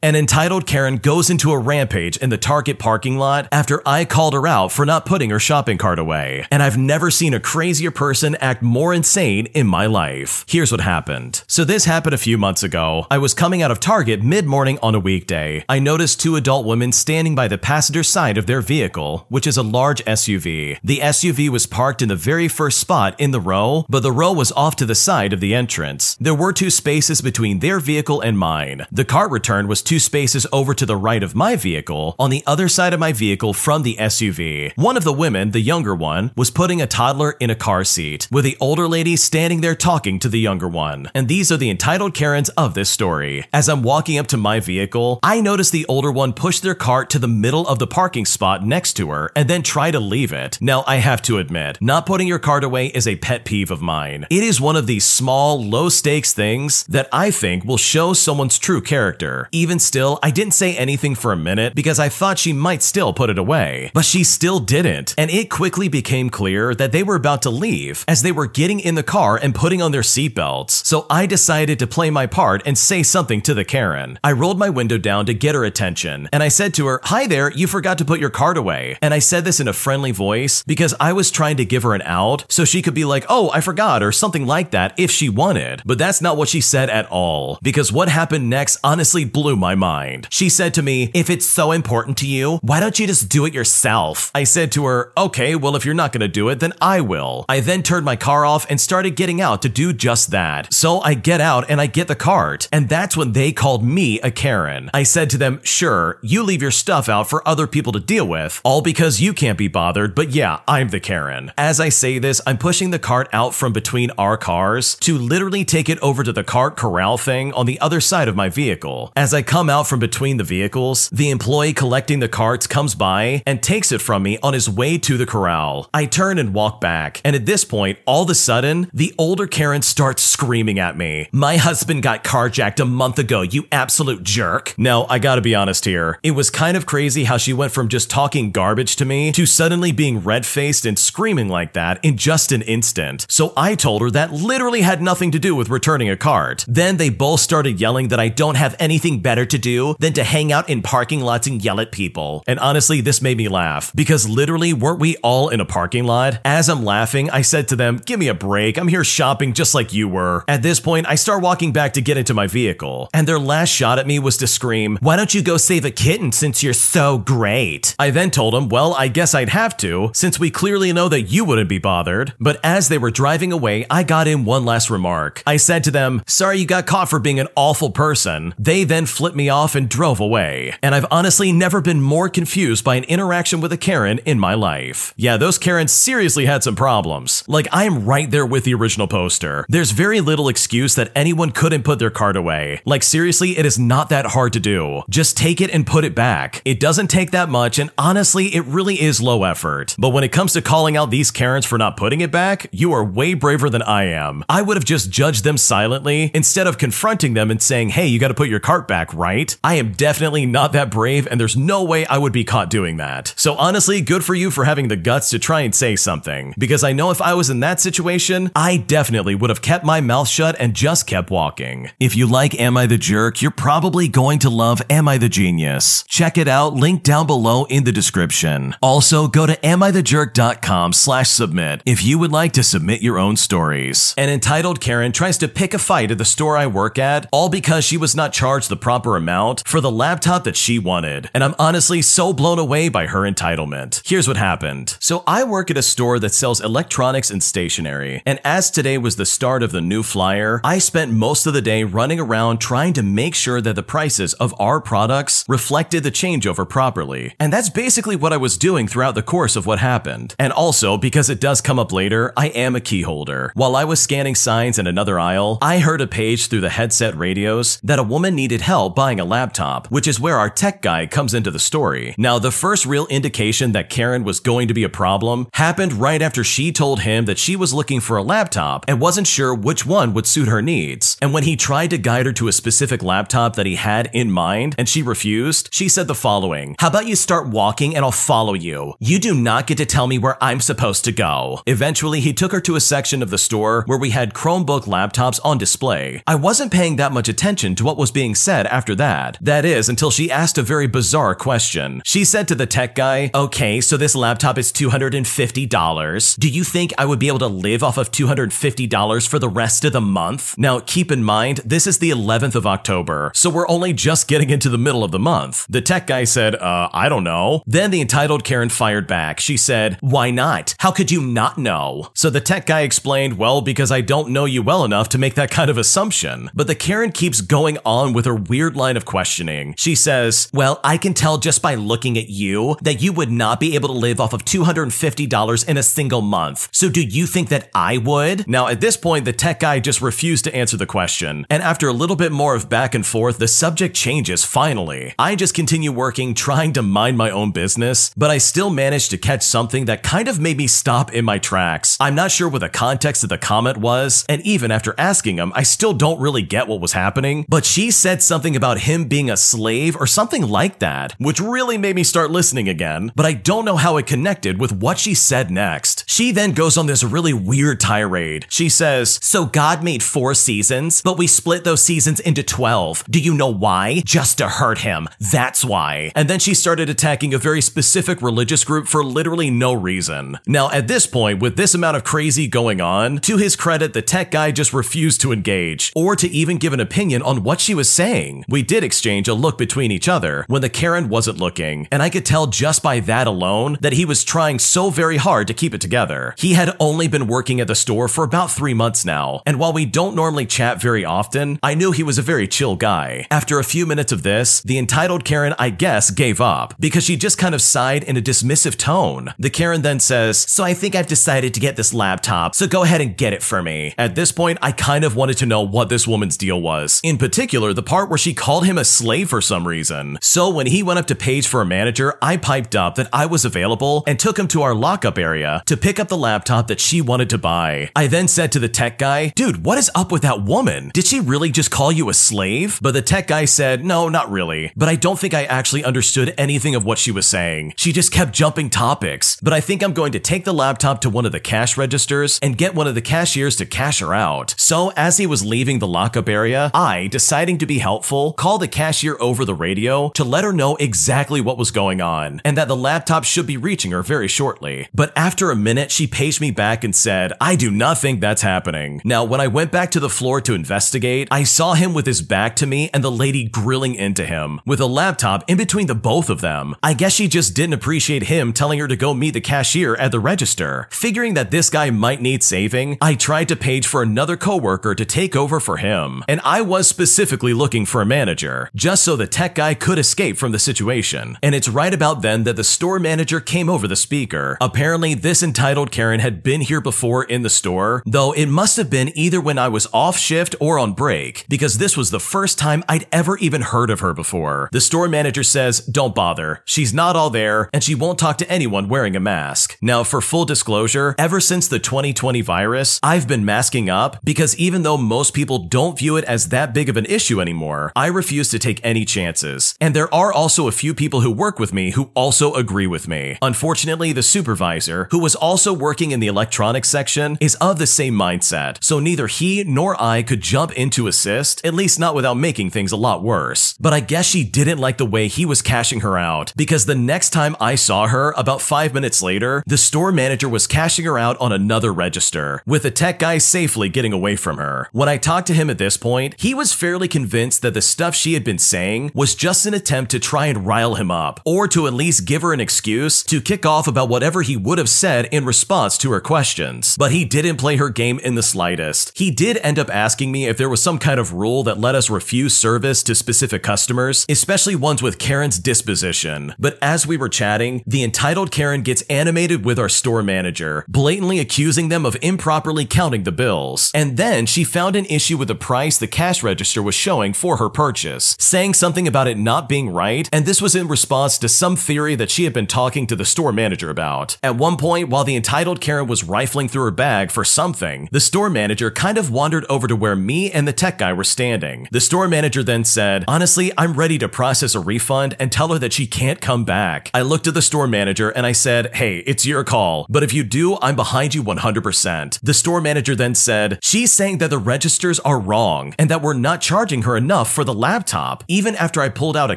An entitled Karen goes into a rampage in the Target parking lot after I called her out for not putting her shopping cart away. And I've never seen a crazier person act more insane in my life. Here's what happened. So, this happened a few months ago. I was coming out of Target mid morning on a weekday. I noticed two adult women standing by the passenger side of their vehicle, which is a large SUV. The SUV was parked in the very first spot in the row, but the row was off to the side of the entrance. There were two spaces between their vehicle and mine. The cart return was two spaces over to the right of my vehicle, on the other side of my vehicle from the SUV. One of the women, the younger one, was putting a toddler in a car seat, with the older lady standing there talking to the younger one. And these are the entitled Karens of this story. As I'm walking up to my vehicle, I notice the older one push their cart to the middle of the parking spot next to her and then try to leave it. Now, I have to admit, not putting your cart away is a pet peeve of mine. It is one of these small, low stakes things that I think will show someone's true character. Even still, I didn't say anything for a minute because I thought she might still put it away. But she still didn't, and it quickly became clear that they were about to leave as they were getting in the car and putting on their seatbelts. So I decided to play my part and say something to the Karen. I rolled my window down to get her attention, and I said to her, Hi there, you forgot to put your card away. And I said this in a friendly voice because I was trying to give her an out so she could be like, Oh, I forgot, or something like that if she wanted. But that's not what she said at all, because what happened next honestly blew my mind. She said to me, If it's so important to you, why don't you just do it yourself? I said to her, Okay, well, if you're not gonna do it, then I will. I then turned my car off and started getting out to do just that. So I get out and I get the cart, and that's when they called me a Karen. I said to them, Sure, you leave your stuff out for other people to deal with, all because you can't be bothered, but yeah, I'm the Karen. As I say this, I'm pushing the cart out from between our cars to literally take it over to the cart corral thing on the other side of my vehicle. As I come out from between the vehicles, the employee collecting the carts comes by and takes it from me on his way to the corral. I turn and walk back, and at this point, all of a sudden, the older Karen starts screaming at me. My husband got carjacked a month ago, you absolute jerk. Now, I gotta be honest here. It was kind of crazy how she went from just talking garbage to me to suddenly being red faced and screaming like that in just an instant. So I told her that literally had nothing to do with returning a cart. Then they both started yelling that I don't have anything better to do than to hang out in parking lots and yell at people. And honestly, this made me laugh because literally, weren't we all in a parking lot? As I'm laughing, I said to them, Give me a break. I'm here shopping just like you were. At this point, I start walking back to get into my vehicle, and their last shot at me was to scream, Why don't you go save a kitten since you're so great? I then told them, Well, I guess I'd have to, since we clearly know that you wouldn't be bothered. But as they were driving away, I got in one last remark. I said to them, Sorry you got caught for being an awful person. They then flipped me off and drove away. And I've honestly never been more confused by an interaction with a Karen in my life. Yeah, those Karens seriously had some problems. Like, I am right there with the original poster. There's very little excuse that anyone couldn't put their card away. Like, seriously, it is not that hard to do. Just take it and put it back. It doesn't take that much, and honestly, it really is low effort. But when it comes to calling out these Karens for not putting it back, you are way braver than I am. I would have just judged them silently instead of confronting them and saying, hey, you gotta put your cart back, right? I am definitely not that brave, and there's no way I would be caught doing that. So honestly, good for you for having the guts to try and say something. Because I know if I was in that situation, I definitely would have kept my mouth shut and just kept walking. If you like Am I the Jerk, you're probably going to love Am I the Genius. Check it out, link down below in the description. Also, go to amithejerk.com slash submit if you would like to submit your own stories. An entitled Karen tries to pick a fight at the store I work at, all because she was not charged the proper amount for the laptop that she wanted. And I'm honestly so blown away by her entitlement. Here's what happened. So I work at a store that sells electronics and stationery. And as today was the start of the new flyer, I spent most of the day running around trying to make sure that the prices of our products reflected the changeover properly. And that's basically what I was doing throughout the course of what happened. And also, because it does come up later, I am a key holder. While I was scanning signs in another aisle, I heard a page through the headset radios that a woman needed help buying a laptop, which is where our tech guy comes into the story. Now, the first real indication that Karen was going to be a problem happened right after she told him that she was looking for a laptop and wasn't sure which one would suit her needs. And when he tried to guide her to a specific laptop that he had in mind and she refused, she said the following How about you start walking and I'll follow you? You do not get to tell me where I'm supposed to go. Eventually, he took her to a section of the store where we had Chromebook laptops on display. I wasn't paying that much attention to what was being said after after that. That is, until she asked a very bizarre question. She said to the tech guy, Okay, so this laptop is $250. Do you think I would be able to live off of $250 for the rest of the month? Now, keep in mind, this is the 11th of October, so we're only just getting into the middle of the month. The tech guy said, Uh, I don't know. Then the entitled Karen fired back. She said, Why not? How could you not know? So the tech guy explained, Well, because I don't know you well enough to make that kind of assumption. But the Karen keeps going on with her weird line of questioning. She says, Well, I can tell just by looking at you that you would not be able to live off of $250 in a single month. So do you think that I would? Now, at this point, the tech guy just refused to answer the question. And after a little bit more of back and forth, the subject changes finally. I just continue working, trying to mind my own business, but I still managed to catch something that kind of made me stop in my tracks. I'm not sure what the context of the comment was, and even after asking him, I still don't really get what was happening, but she said something about him being a slave or something like that, which really made me start listening again, but I don't know how it connected with what she said next. She then goes on this really weird tirade. She says, So God made four seasons, but we split those seasons into 12. Do you know why? Just to hurt him. That's why. And then she started attacking a very specific religious group for literally no reason. Now, at this point, with this amount of crazy going on, to his credit, the tech guy just refused to engage or to even give an opinion on what she was saying. We did exchange a look between each other when the Karen wasn't looking, and I could tell just by that alone that he was trying so very hard to keep it together. He had only been working at the store for about three months now, and while we don't normally chat very often, I knew he was a very chill guy. After a few minutes of this, the entitled Karen, I guess, gave up because she just kind of sighed in a dismissive tone. The Karen then says, So I think I've decided to get this laptop, so go ahead and get it for me. At this point, I kind of wanted to know what this woman's deal was. In particular, the part where she called him a slave for some reason. So when he went up to page for a manager, I piped up that I was available and took him to our lockup area to pick up the laptop that she wanted to buy. I then said to the tech guy, Dude, what is up with that woman? Did she really just call you a slave? But the tech guy said, No, not really. But I don't think I actually understood anything of what she was saying. She just kept jumping topics. But I think I'm going to take the laptop to one of the cash registers and get one of the cashiers to cash her out. So as he was leaving the lockup area, I, deciding to be helpful, called the cashier over the radio to let her know exactly what was going on and that the laptop should be reaching her very shortly. But after a minute, she paged me back and said, I do not think that's happening. Now, when I went back to the floor to investigate, I saw him with his back to me and the lady grilling into him with a laptop in between the both of them. I guess she just didn't appreciate him telling her to go meet the cashier at the register. Figuring that this guy might need saving, I tried to page for another coworker to take over for him. And I was specifically looking for a manager, just so the tech guy could escape from the situation. And it's right about then that the store manager came over the speaker. Apparently, this entitled Karen had been here before in the store, though it must have been either when I was off shift or on break, because this was the first time I'd ever even heard of her before. The store manager says, Don't bother. She's not all there, and she won't talk to anyone wearing a mask. Now, for full disclosure, ever since the 2020 virus, I've been masking up because even though most people don't view it as that big of an issue anymore, I refuse to take any chances. And there are also a few people who work with me who also agree with me. Unfortunately, the supervisor, who was also working in the electronics section, is of the same mindset, so neither he nor I could jump in to assist, at least not without making things a lot worse. But I guess she didn't like the way he was cashing her out, because the next time I saw her, about five minutes later, the store manager was cashing her out on another register, with the tech guy safely getting away from her. When I talked to him at this point, he was fairly convinced that the stuff she had been saying was just an attempt to try and rile him up, or to at least give her an excuse to kick off about whatever he would have said in response to her questions. But he didn't play her game in the slightest. He did end up asking me if there was some kind of rule that let us refuse service to specific customers, especially ones with Karen's disposition. But as we were chatting, the entitled Karen gets animated with our store manager, blatantly accusing them of improperly counting the bills. And then she found an issue with the price the cash register was showing for her purchase, saying something about it not being right, and this was in response to some theory that she had been talking to the store manager about. At one point, while the entitled Karen was rifling through her bag for something, the store manager kind of wandered over to where me and the tech guy were standing. The store manager then said, Honestly, I'm ready to process a refund and tell her that she can't come back. I looked at the store manager and I said, Hey, it's your call, but if you do, I'm behind you 100%. The store manager then said, She's saying that the registers are wrong and that we're not charging her enough for the laptop. Even after I pulled out a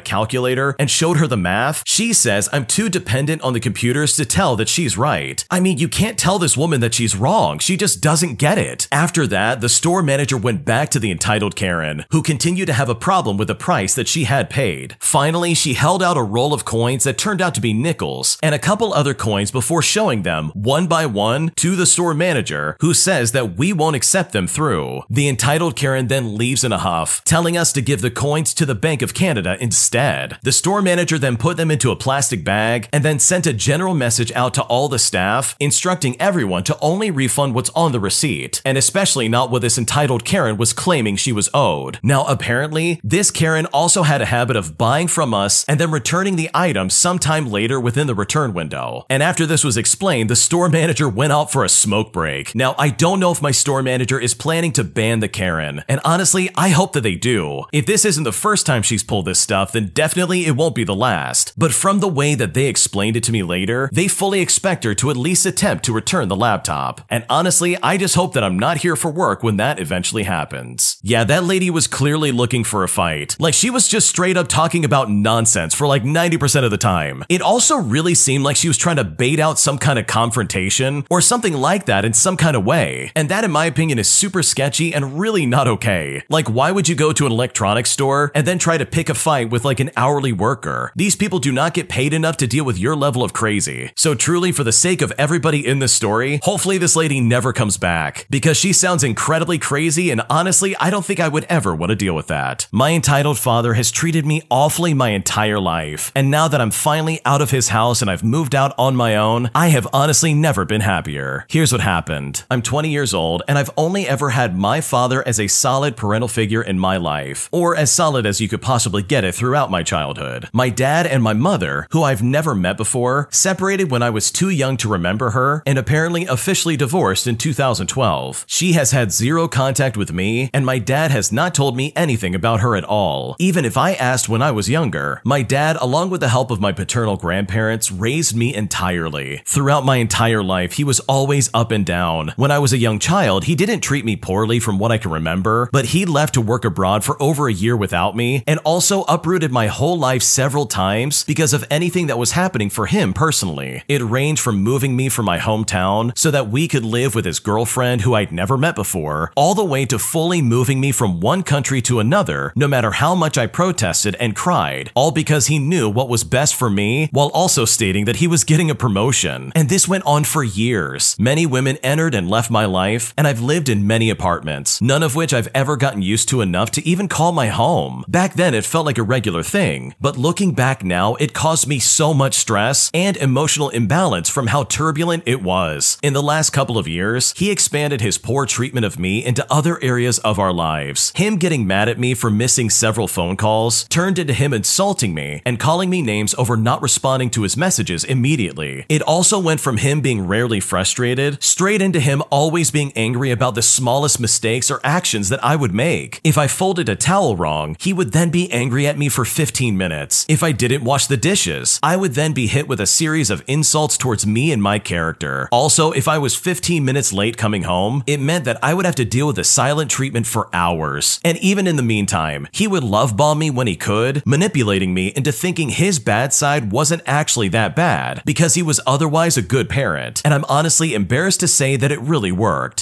calculator and showed her the math, she says I'm too dependent on the computers to tell that she's right. I mean, you can't tell this woman that she's wrong. She just doesn't get it. After that, the store manager went back to the entitled Karen, who continued to have a problem with the price that she had paid. Finally, she held out a roll of coins that turned out to be nickels and a couple other coins before showing them one by one to the store manager, who says that we won't accept them through. The entitled Karen then leaves in a huff, telling us to give the coins to the Bank of Canada instead. The store manager then put them into a plastic bag and then sent a general message out to all the staff, instructing everyone to only refund what's on the receipt, and especially not what this entitled Karen was claiming she was owed. Now, apparently, this Karen also had a habit of buying from us and then returning the item sometime later within the return window. And after this was explained, the store manager went out for a smoke break. Now, I don't know if my store manager is planning to ban the Karen, and honestly, I hope that they do. If this isn't the first time she's pulled this stuff, then definitely it won't be the last. But from the way that they explained it to me later, they fully expect her to at least attempt to return the laptop. And honestly, I just hope that I'm not here for work when that eventually happens. Yeah, that lady was clearly looking for a fight. Like she was just straight up talking about nonsense for like 90% of the time. It also really seemed like she was trying to bait out some kind of confrontation or something like that in some kind of way. And that, in my opinion, is super sketchy and really not okay. Like, why would you go to an electronics store and then try to pick a fight with like an hourly worker? These people do not get paid enough to deal with your level of crazy. So, truly, for the sake of everybody in this story, hopefully this lady never comes back because she sounds incredibly crazy, and honestly, I don't think I would ever want to deal with that. My entitled father has treated me awfully my entire life, and now that I'm finally out of his house and I've moved out on my own, I have honestly never been happier. Here's what happened I'm 20 years old, and I've only ever had my father as a solid parental figure in my life, or as solid as you could possibly get it throughout my childhood. My dad and my mother, who I've never met before, separated when I was too young to remember her, and apparently officially divorced in 2012. She has had zero contact with me, and my dad has not told me anything about her at all. Even if I asked when I was younger, my dad, along with the help of my paternal grandparents, raised me entirely. Throughout my entire life, he was always up and down. When I was a young child, he didn't treat me poorly from what I can remember, but he left to work abroad for over a year without me, and also uprooted my whole life several times because of anything that was happening for him personally. It ranged from moving me from my hometown so that we could live with his girlfriend who I'd never met before, all the way to fully moving me from one country to another, no matter how much I protested and cried, all because he knew what was best for me while also stating that he was getting a promotion. And this went on for years. Many women entered and left my life, and I've lived in many apartments, none of which I've ever gotten used to enough to even call my home. Back then, it felt like a regular thing, but looking back now, it caused me so much stress and emotional imbalance from how turbulent it was. In the last couple of years, he expanded his poor treatment of me into other areas of our lives. Him getting mad at me for missing several phone calls turned into him insulting me and calling me names over not responding to his messages immediately. It also went from him being rarely frustrated straight into him always being angry about the smallest mistakes or actions that I would make. If I folded a towel wrong, he would then be angry at me for 15 minutes. If I didn't wash the dishes, I would then be hit with a series of insults towards me and my character. Also, if I was 15 minutes late coming home, it meant that I would have to deal with a silent treatment for hours. And even in the meantime, he would love bomb me when he could, manipulating me into thinking his bad side wasn't actually that bad because he was otherwise a good parent. And I'm honestly embarrassed to say that it really worked.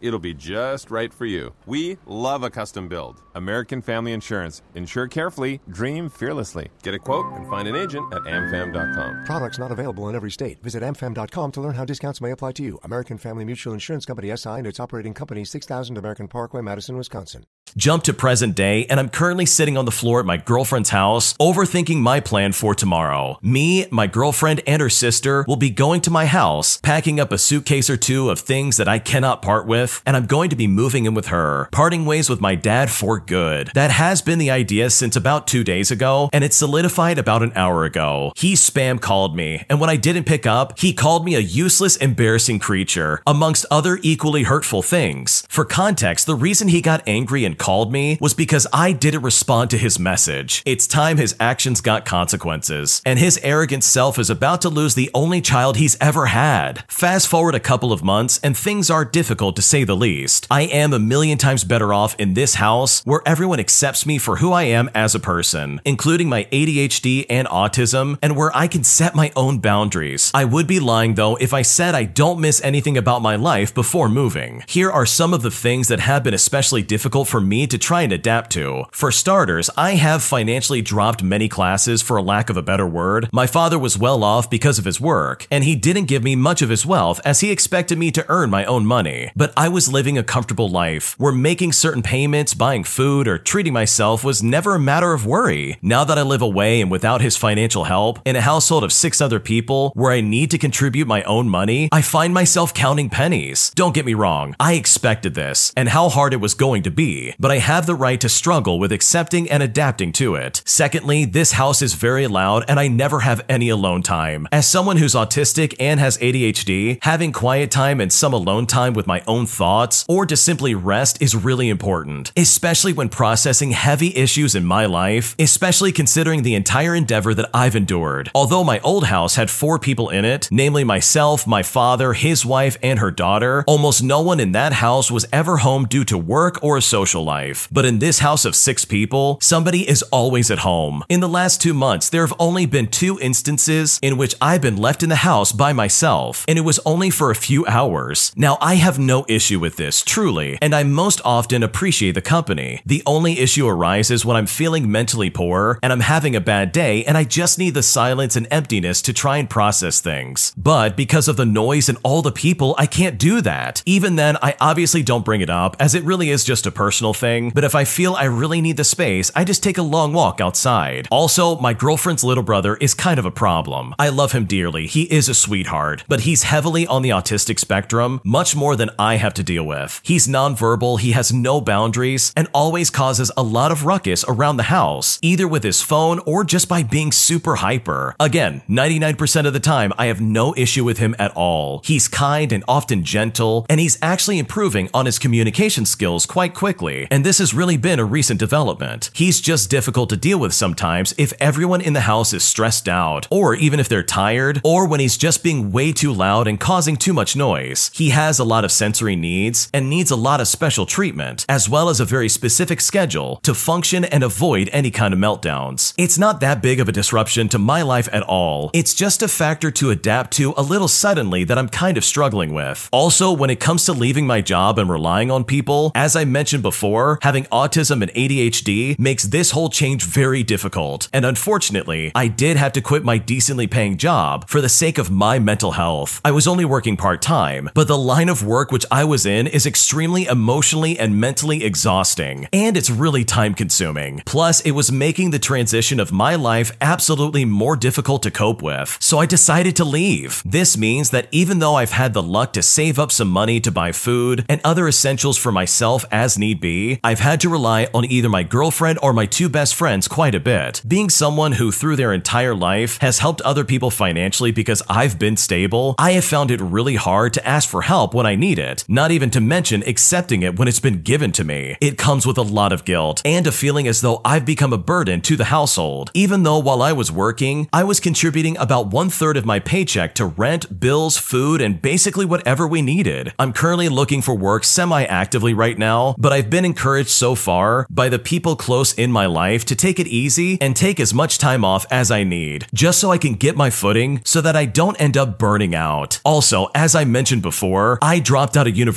It'll be just right for you. We love a custom build. American Family Insurance. Insure carefully, dream fearlessly. Get a quote and find an agent at amfam.com. Products not available in every state. Visit amfam.com to learn how discounts may apply to you. American Family Mutual Insurance Company SI and its operating company 6000 American Parkway, Madison, Wisconsin. Jump to present day, and I'm currently sitting on the floor at my girlfriend's house, overthinking my plan for tomorrow. Me, my girlfriend, and her sister will be going to my house, packing up a suitcase or two of things that I cannot part with, and I'm going to be moving in with her, parting ways with my dad for good. That has been the idea since about two days ago, and it solidified about an hour ago. He spam called me, and when I didn't pick up, he called me a useless, embarrassing creature, amongst other equally hurtful things. For context, the reason he got angry and called me was because I didn't respond to his message. It's time his actions got consequences, and his arrogant self is about to lose the only child he's ever had. Fast forward a couple of months, and things are difficult to say the least. I am a million times better off in this house where everyone accepts me for who I am as a person, including my ADHD and autism, and where I can set my own boundaries. I would be lying though if I said I don't miss anything about my life before moving. Here are some of the things that have been especially difficult for me to try and adapt to. For starters, I have financially dropped many classes for a lack of a better word. My father was well off because of his work, and he didn't give me much of his wealth as he expected me to earn my own money. But I was living a comfortable life where making certain payments, buying food, or treating myself was never a matter of worry. Now that I live away and without his financial help, in a household of six other people where I need to contribute my own money, I find myself counting pennies. Don't get me wrong, I expected this and how hard it was going to be, but I have the right to struggle with accepting and adapting to it. Secondly, this house is very loud and I never have any alone time. As someone who's autistic and has ADHD, having quiet time and some alone time with my own thoughts or to simply rest is really important, especially when processing heavy issues in my life, especially considering the entire endeavor that I've endured. Although my old house had four people in it, namely myself, my father, his wife, and her daughter, almost no one in that house was ever home due to work or a social life. But in this house of six people, somebody is always at home. In the last two months, there have only been two instances in which I've been left in the house by myself, and it was only for a few hours. Now, I have no issue with this, truly, and I most often appreciate the company. The only issue arises when I'm feeling mentally poor and I'm having a bad day and I just need the silence and emptiness to try and process things. But because of the noise and all the people, I can't do that. Even then, I obviously don't bring it up as it really is just a personal thing, but if I feel I really need the space, I just take a long walk outside. Also, my girlfriend's little brother is kind of a problem. I love him dearly, he is a sweetheart, but he's heavily on the autistic spectrum, much more than I have to deal with. He's nonverbal, he has no boundaries, and always causes a lot of ruckus around the house, either with his phone or just by being super hyper. Again, 99% of the time, I have no issue with him at all. He's kind and often gentle, and he's actually improving on his communication skills quite quickly, and this has really been a recent development. He's just difficult to deal with sometimes if everyone in the house is stressed out, or even if they're tired, or when he's just being way too loud and causing too much noise. He has a lot of sensory needs and needs a lot of special treatment, as well as a very specific schedule to function and avoid any kind of meltdowns. It's not that big of a disruption to my life at all. It's just a factor to adapt to a little suddenly that I'm kind of struggling with. Also, when it comes to leaving my job and relying on people, as I mentioned before, having autism and ADHD makes this whole change very difficult. And unfortunately, I did have to quit my decently paying job for the sake of my mental health. I was only working part time, but the line of work which I was in is extremely emotionally and mentally exhausting, and it's really time consuming. Plus, it was making the transition of my life absolutely more difficult to cope with, so I decided to leave. This means that even though I've had the luck to save up some money to buy food and other essentials for myself as need be, I've had to rely on either my girlfriend or my two best friends quite a bit. Being someone who, through their entire life, has helped other people financially because I've been stable, I have found it really hard to ask for help when I need it, not even to mention accepting it when it's been given to me. It comes with a lot of guilt and a feeling as though I've become a burden to the household. Even though while I was working, I was contributing about one third of my paycheck to rent, bills, food, and basically whatever we needed. I'm currently looking for work semi actively right now, but I've been encouraged so far by the people close in my life to take it easy and take as much time off as I need, just so I can get my footing so that I don't end up burning out. Also, as I mentioned before, I dropped out of university,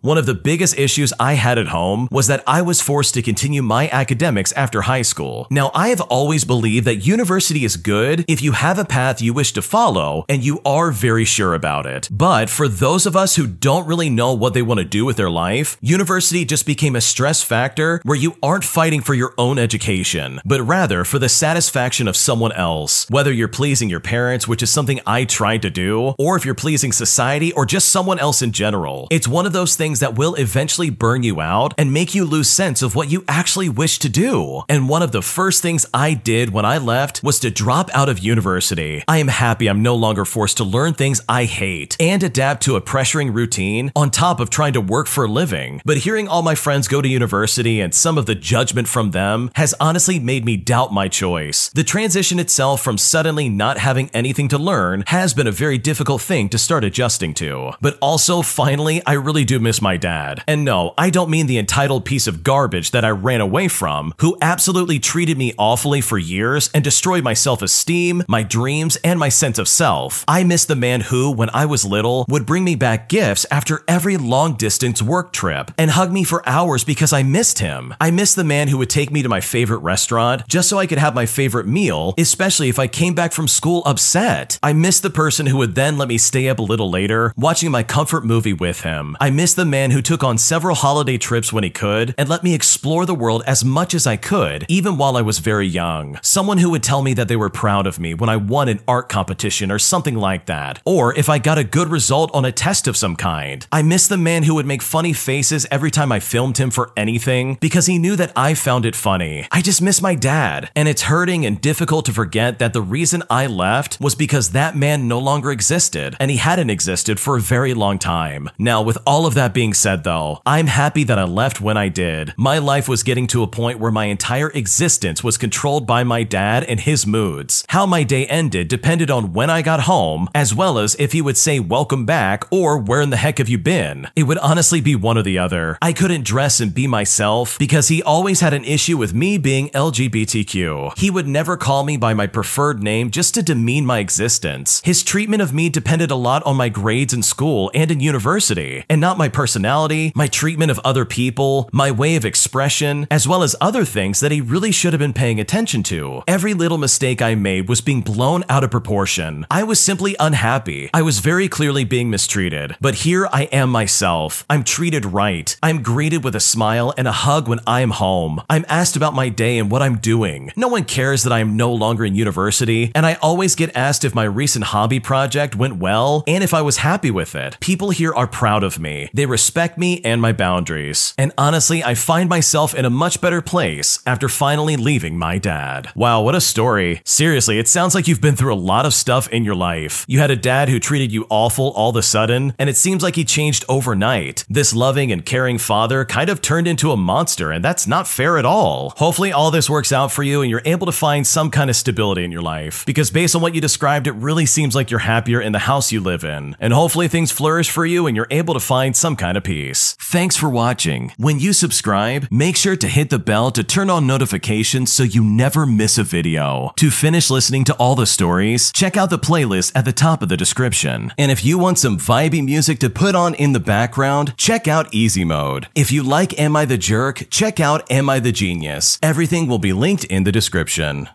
one of the biggest issues I had at home was that I was forced to continue my academics after high school. Now, I have always believed that university is good if you have a path you wish to follow and you are very sure about it. But for those of us who don't really know what they want to do with their life, university just became a stress factor where you aren't fighting for your own education, but rather for the satisfaction of someone else. Whether you're pleasing your parents, which is something I tried to do, or if you're pleasing society or just someone else in general. It's one of those things that will eventually burn you out and make you lose sense of what you actually wish to do. And one of the first things I did when I left was to drop out of university. I am happy I'm no longer forced to learn things I hate and adapt to a pressuring routine on top of trying to work for a living. But hearing all my friends go to university and some of the judgment from them has honestly made me doubt my choice. The transition itself from suddenly not having anything to learn has been a very difficult thing to start adjusting to. But also, finally, I really do miss my dad. And no, I don't mean the entitled piece of garbage that I ran away from, who absolutely treated me awfully for years and destroyed my self esteem, my dreams, and my sense of self. I miss the man who, when I was little, would bring me back gifts after every long distance work trip and hug me for hours because I missed him. I miss the man who would take me to my favorite restaurant just so I could have my favorite meal, especially if I came back from school upset. I miss the person who would then let me stay up a little later, watching my comfort movie with him. I miss the man who took on several holiday trips when he could and let me explore the world as much as I could, even while I was very young. Someone who would tell me that they were proud of me when I won an art competition or something like that, or if I got a good result on a test of some kind. I miss the man who would make funny faces every time I filmed him for anything because he knew that I found it funny. I just miss my dad, and it's hurting and difficult to forget that the reason I left was because that man no longer existed, and he hadn't existed for a very long time. Now, with all of that being said, though, I'm happy that I left when I did. My life was getting to a point where my entire existence was controlled by my dad and his moods. How my day ended depended on when I got home, as well as if he would say welcome back or where in the heck have you been. It would honestly be one or the other. I couldn't dress and be myself because he always had an issue with me being LGBTQ. He would never call me by my preferred name just to demean my existence. His treatment of me depended a lot on my grades in school and in university, and not my personality, my treatment of other people, my way of expression, as well as other things that he really should have been paying attention to. Every little mistake I made was being blown out of proportion. I was simply unhappy. I was very clearly being mistreated. But here I am myself. I'm treated right. I'm greeted with a smile and a hug when I am home. I'm asked about my day and what I'm doing. No one cares that I am no longer in university, and I always get asked if my recent hobby project went well and if I was happy with it. People here are proud of me. They respect me and my boundaries. And honestly, I find myself in a much better place after finally leaving my dad. Wow, what a story. Seriously, it sounds like you've been through a lot of stuff in your life. You had a dad who treated you awful all of a sudden, and it seems like he changed overnight. This loving and caring father kind of turned into a monster, and that's not fair at all. Hopefully, all this works out for you and you're able to find some kind of stability in your life. Because based on what you described, it really seems like you're happier in the house you live in. And hopefully, things flourish for you and you're able to find some kind of peace. Thanks for watching. When you subscribe, make sure to hit the bell to turn on notifications so you never miss a video. To finish listening to all the stories, check out the playlist at the top of the description. And if you want some vibey music to put on in the background, check out Easy Mode. If you like Am I the Jerk, check out Am I the Genius. Everything will be linked in the description.